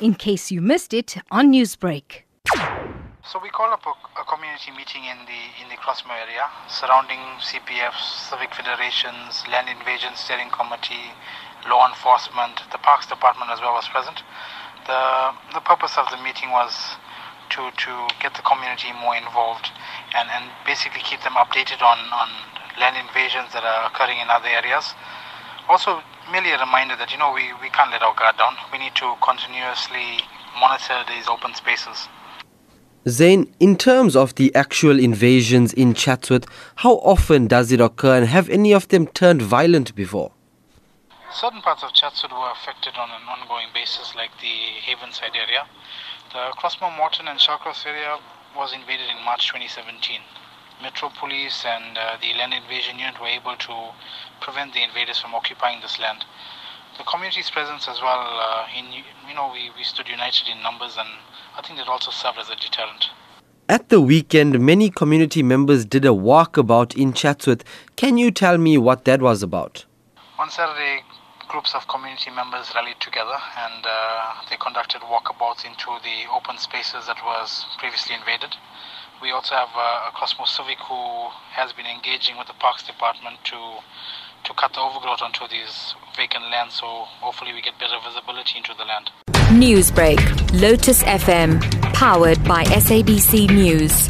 in case you missed it on Newsbreak. So we called up a, a, community meeting in the in the Crossmoor area surrounding CPFs, civic federations, land invasion steering committee, law enforcement, the parks department as well was present. The the purpose of the meeting was to to get the community more involved and, and basically keep them updated on, on land invasions that are occurring in other areas. Also merely a reminder that you know we, we can't let our guard down. We need to continuously monitor these open spaces. Zain, in terms of the actual invasions in Chatsworth, how often does it occur and have any of them turned violent before? Certain parts of Chatsworth were affected on an ongoing basis, like the Havenside area. The Crossmoor, Moorton, and Shallcross area was invaded in March 2017. Metro Police and uh, the Land Invasion Unit were able to prevent the invaders from occupying this land the community's presence as well. Uh, in you know, we, we stood united in numbers, and I think that also served as a deterrent. At the weekend, many community members did a walkabout in Chatsworth. Can you tell me what that was about? On Saturday, groups of community members rallied together and uh, they conducted walkabouts into the open spaces that was previously invaded. We also have uh, a Cosmos Civic who has been engaging with the Parks Department to to cut the overgrowth onto these vacant lands so hopefully we get better visibility into the land. Newsbreak, Lotus FM, powered by SABC News.